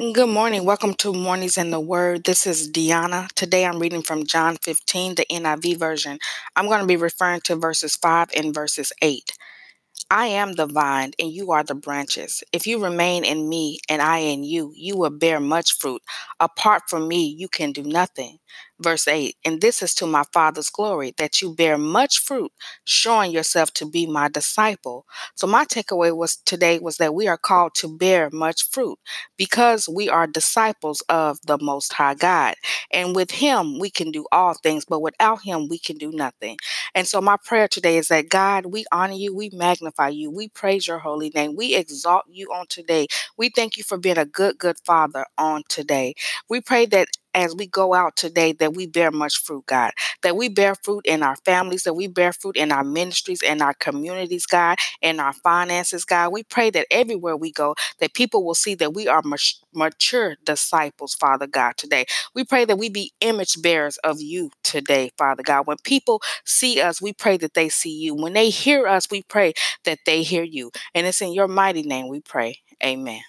Good morning. Welcome to Mornings in the Word. This is Deanna. Today I'm reading from John 15, the NIV version. I'm going to be referring to verses 5 and verses 8. I am the vine, and you are the branches. If you remain in me, and I in you, you will bear much fruit. Apart from me, you can do nothing. Verse 8 And this is to my Father's glory, that you bear much fruit, showing yourself to be my disciple. So, my takeaway was today was that we are called to bear much fruit because we are disciples of the Most High God. And with Him, we can do all things, but without Him, we can do nothing. And so, my prayer today is that God, we honor you, we magnify you, we praise your holy name, we exalt you on today. We thank you for being a good, good Father on today. We pray that as we go out today that we bear much fruit, God, that we bear fruit in our families, that we bear fruit in our ministries and our communities, God, in our finances, God. We pray that everywhere we go, that people will see that we are mature disciples, Father God, today. We pray that we be image bearers of you today, Father God. When people see us, we pray that they see you. When they hear us, we pray that they hear you. And it's in your mighty name we pray. Amen.